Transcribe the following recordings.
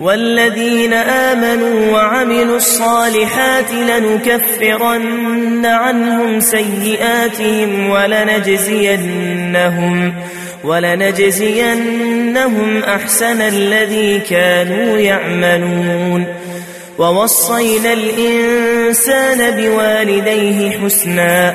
والذين آمنوا وعملوا الصالحات لنكفرن عنهم سيئاتهم ولنجزينهم ولنجزينهم أحسن الذي كانوا يعملون ووصينا الإنسان بوالديه حسنا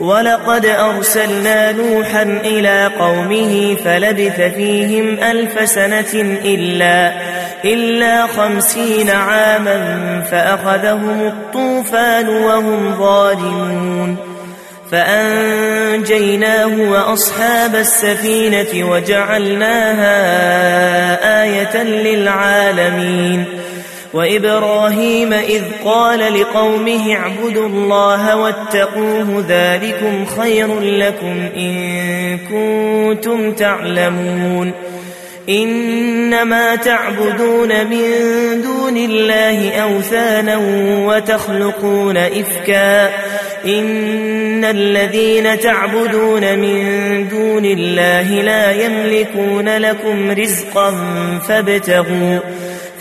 ولقد أرسلنا نوحا إلى قومه فلبث فيهم ألف سنة إلا, إلا خمسين عاما فأخذهم الطوفان وهم ظالمون. فأنجيناه وأصحاب السفينة وجعلناها آية للعالمين. وإبراهيم إذ قال لقومه اعبدوا الله واتقوه ذلكم خير لكم إن كنتم تعلمون إنما تعبدون من دون الله أوثانا وتخلقون إفكا إن الذين تعبدون من دون الله لا يملكون لكم رزقا فابتغوا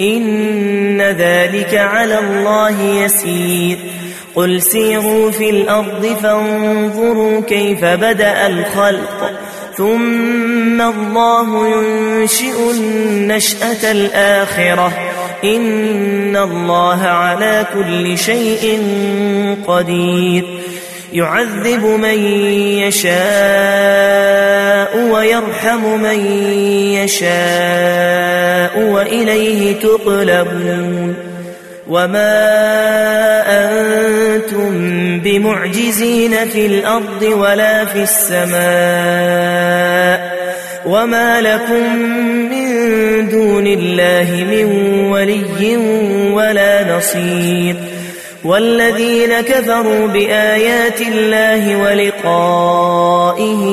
إن ذلك على الله يسير. قل سيروا في الأرض فانظروا كيف بدأ الخلق. ثم الله ينشئ النشأة الآخرة. إن الله على كل شيء قدير. يعذب من يشاء ويرحم من يشاء وإليه تقلبون وما أنتم بمعجزين في الأرض ولا في السماء وما لكم من دون الله من ولي ولا نصير والذين كفروا بآيات الله ولقائه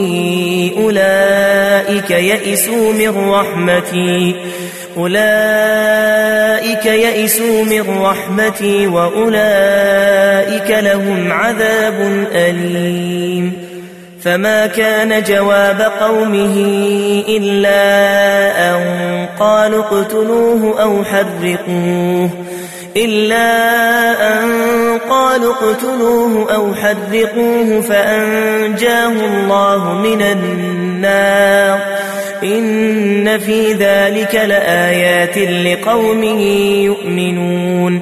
أولئك يئسوا من رحمتي أولئك يئسوا من رحمتي وأولئك لهم عذاب أليم. فما كان جواب قومه إلا أن قالوا اقتلوه أو حرقوه. إلا أن قالوا اقتلوه أو حرقوه فأنجاه الله من النار. إن في ذلك لآيات لقوم يؤمنون.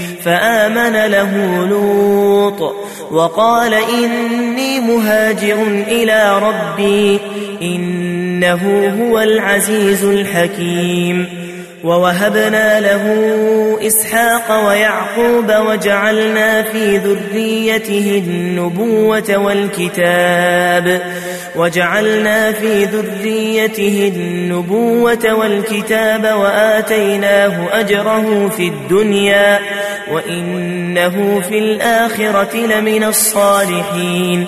فآمن له لوط وقال إني مهاجر إلى ربي إنه هو العزيز الحكيم ووهبنا له إسحاق ويعقوب وجعلنا في ذريته النبوة والكتاب وجعلنا في ذريته النبوة والكتاب وآتيناه أجره في الدنيا وإنه في الآخرة لمن الصالحين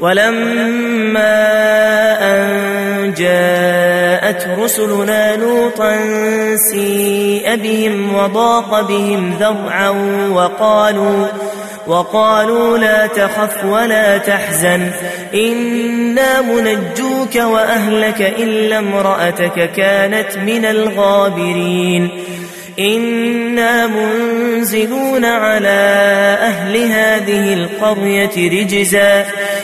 ولما أن جاءت رسلنا لوطا سيء بهم وضاق بهم ذرعا وقالوا وقالوا لا تخف ولا تحزن إنا منجوك وأهلك إلا امرأتك كانت من الغابرين إنا منزلون على أهل هذه القرية رجزا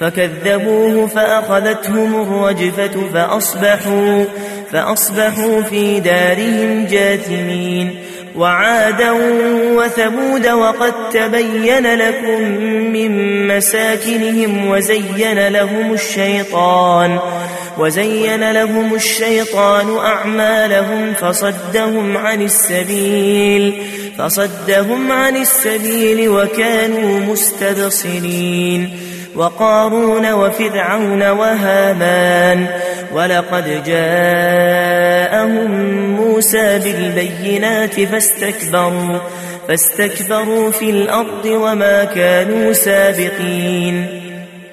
فكذبوه فأخذتهم الرجفة فأصبحوا فأصبحوا في دارهم جاثمين وعادا وثمود وقد تبين لكم من مساكنهم وزين لهم الشيطان وزين لهم الشيطان أعمالهم فصدهم عن السبيل فصدهم عن السبيل وكانوا مستبصرين وقارون وفرعون وهامان ولقد جاءهم موسى بالبينات فاستكبروا فاستكبروا في الأرض وما كانوا سابقين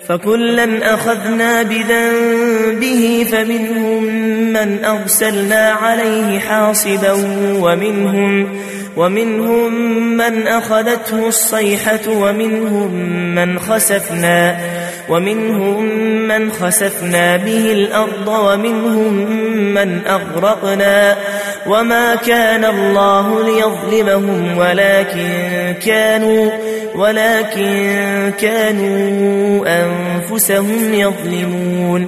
فكلا أخذنا بذنبه فمنهم من أرسلنا عليه حاصبا ومنهم ومنهم من أخذته الصيحة ومنهم من خسفنا ومنهم من خسفنا به الأرض ومنهم من أغرقنا. وما كان الله ليظلمهم ولكن كانوا ولكن كانوا أنفسهم يظلمون.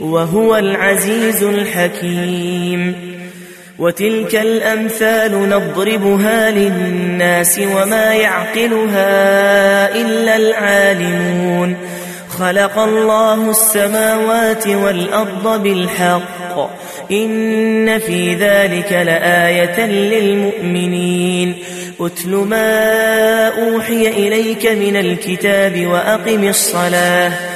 وهو العزيز الحكيم. وتلك الأمثال نضربها للناس وما يعقلها إلا العالمون. خلق الله السماوات والأرض بالحق. إن في ذلك لآية للمؤمنين. اتل ما أوحي إليك من الكتاب وأقم الصلاة.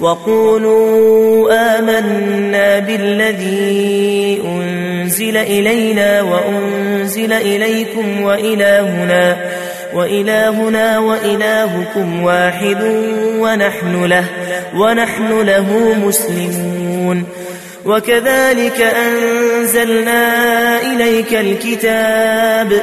وقولوا آمنا بالذي أنزل إلينا وأنزل إليكم وإلهنا وإلهنا وإلهكم واحد ونحن له ونحن له مسلمون. وكذلك أنزلنا إليك الكتاب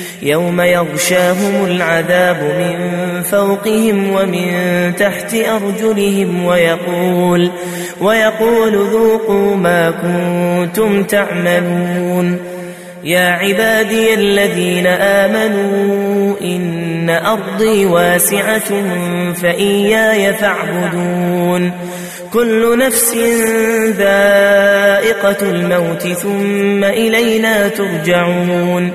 يوم يغشاهم العذاب من فوقهم ومن تحت أرجلهم ويقول ويقول ذوقوا ما كنتم تعملون. يا عبادي الذين آمنوا إن أرضي واسعة فإياي فاعبدون. كل نفس ذائقة الموت ثم إلينا ترجعون.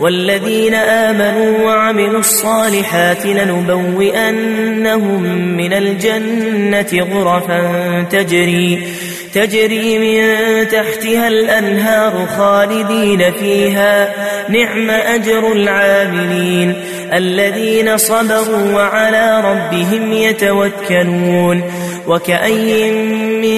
والذين آمنوا وعملوا الصالحات لنبوئنهم من الجنة غرفا تجري تجري من تحتها الأنهار خالدين فيها. نعم أجر العاملين الذين صبروا وعلى ربهم يتوكلون. وكأي من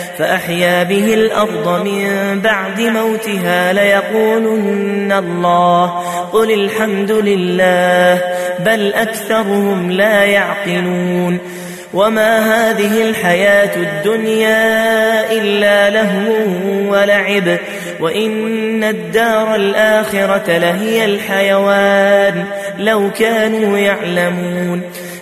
فأحيا به الأرض من بعد موتها ليقولن الله قل الحمد لله بل أكثرهم لا يعقلون وما هذه الحياة الدنيا إلا لهو ولعب وإن الدار الآخرة لهي الحيوان لو كانوا يعلمون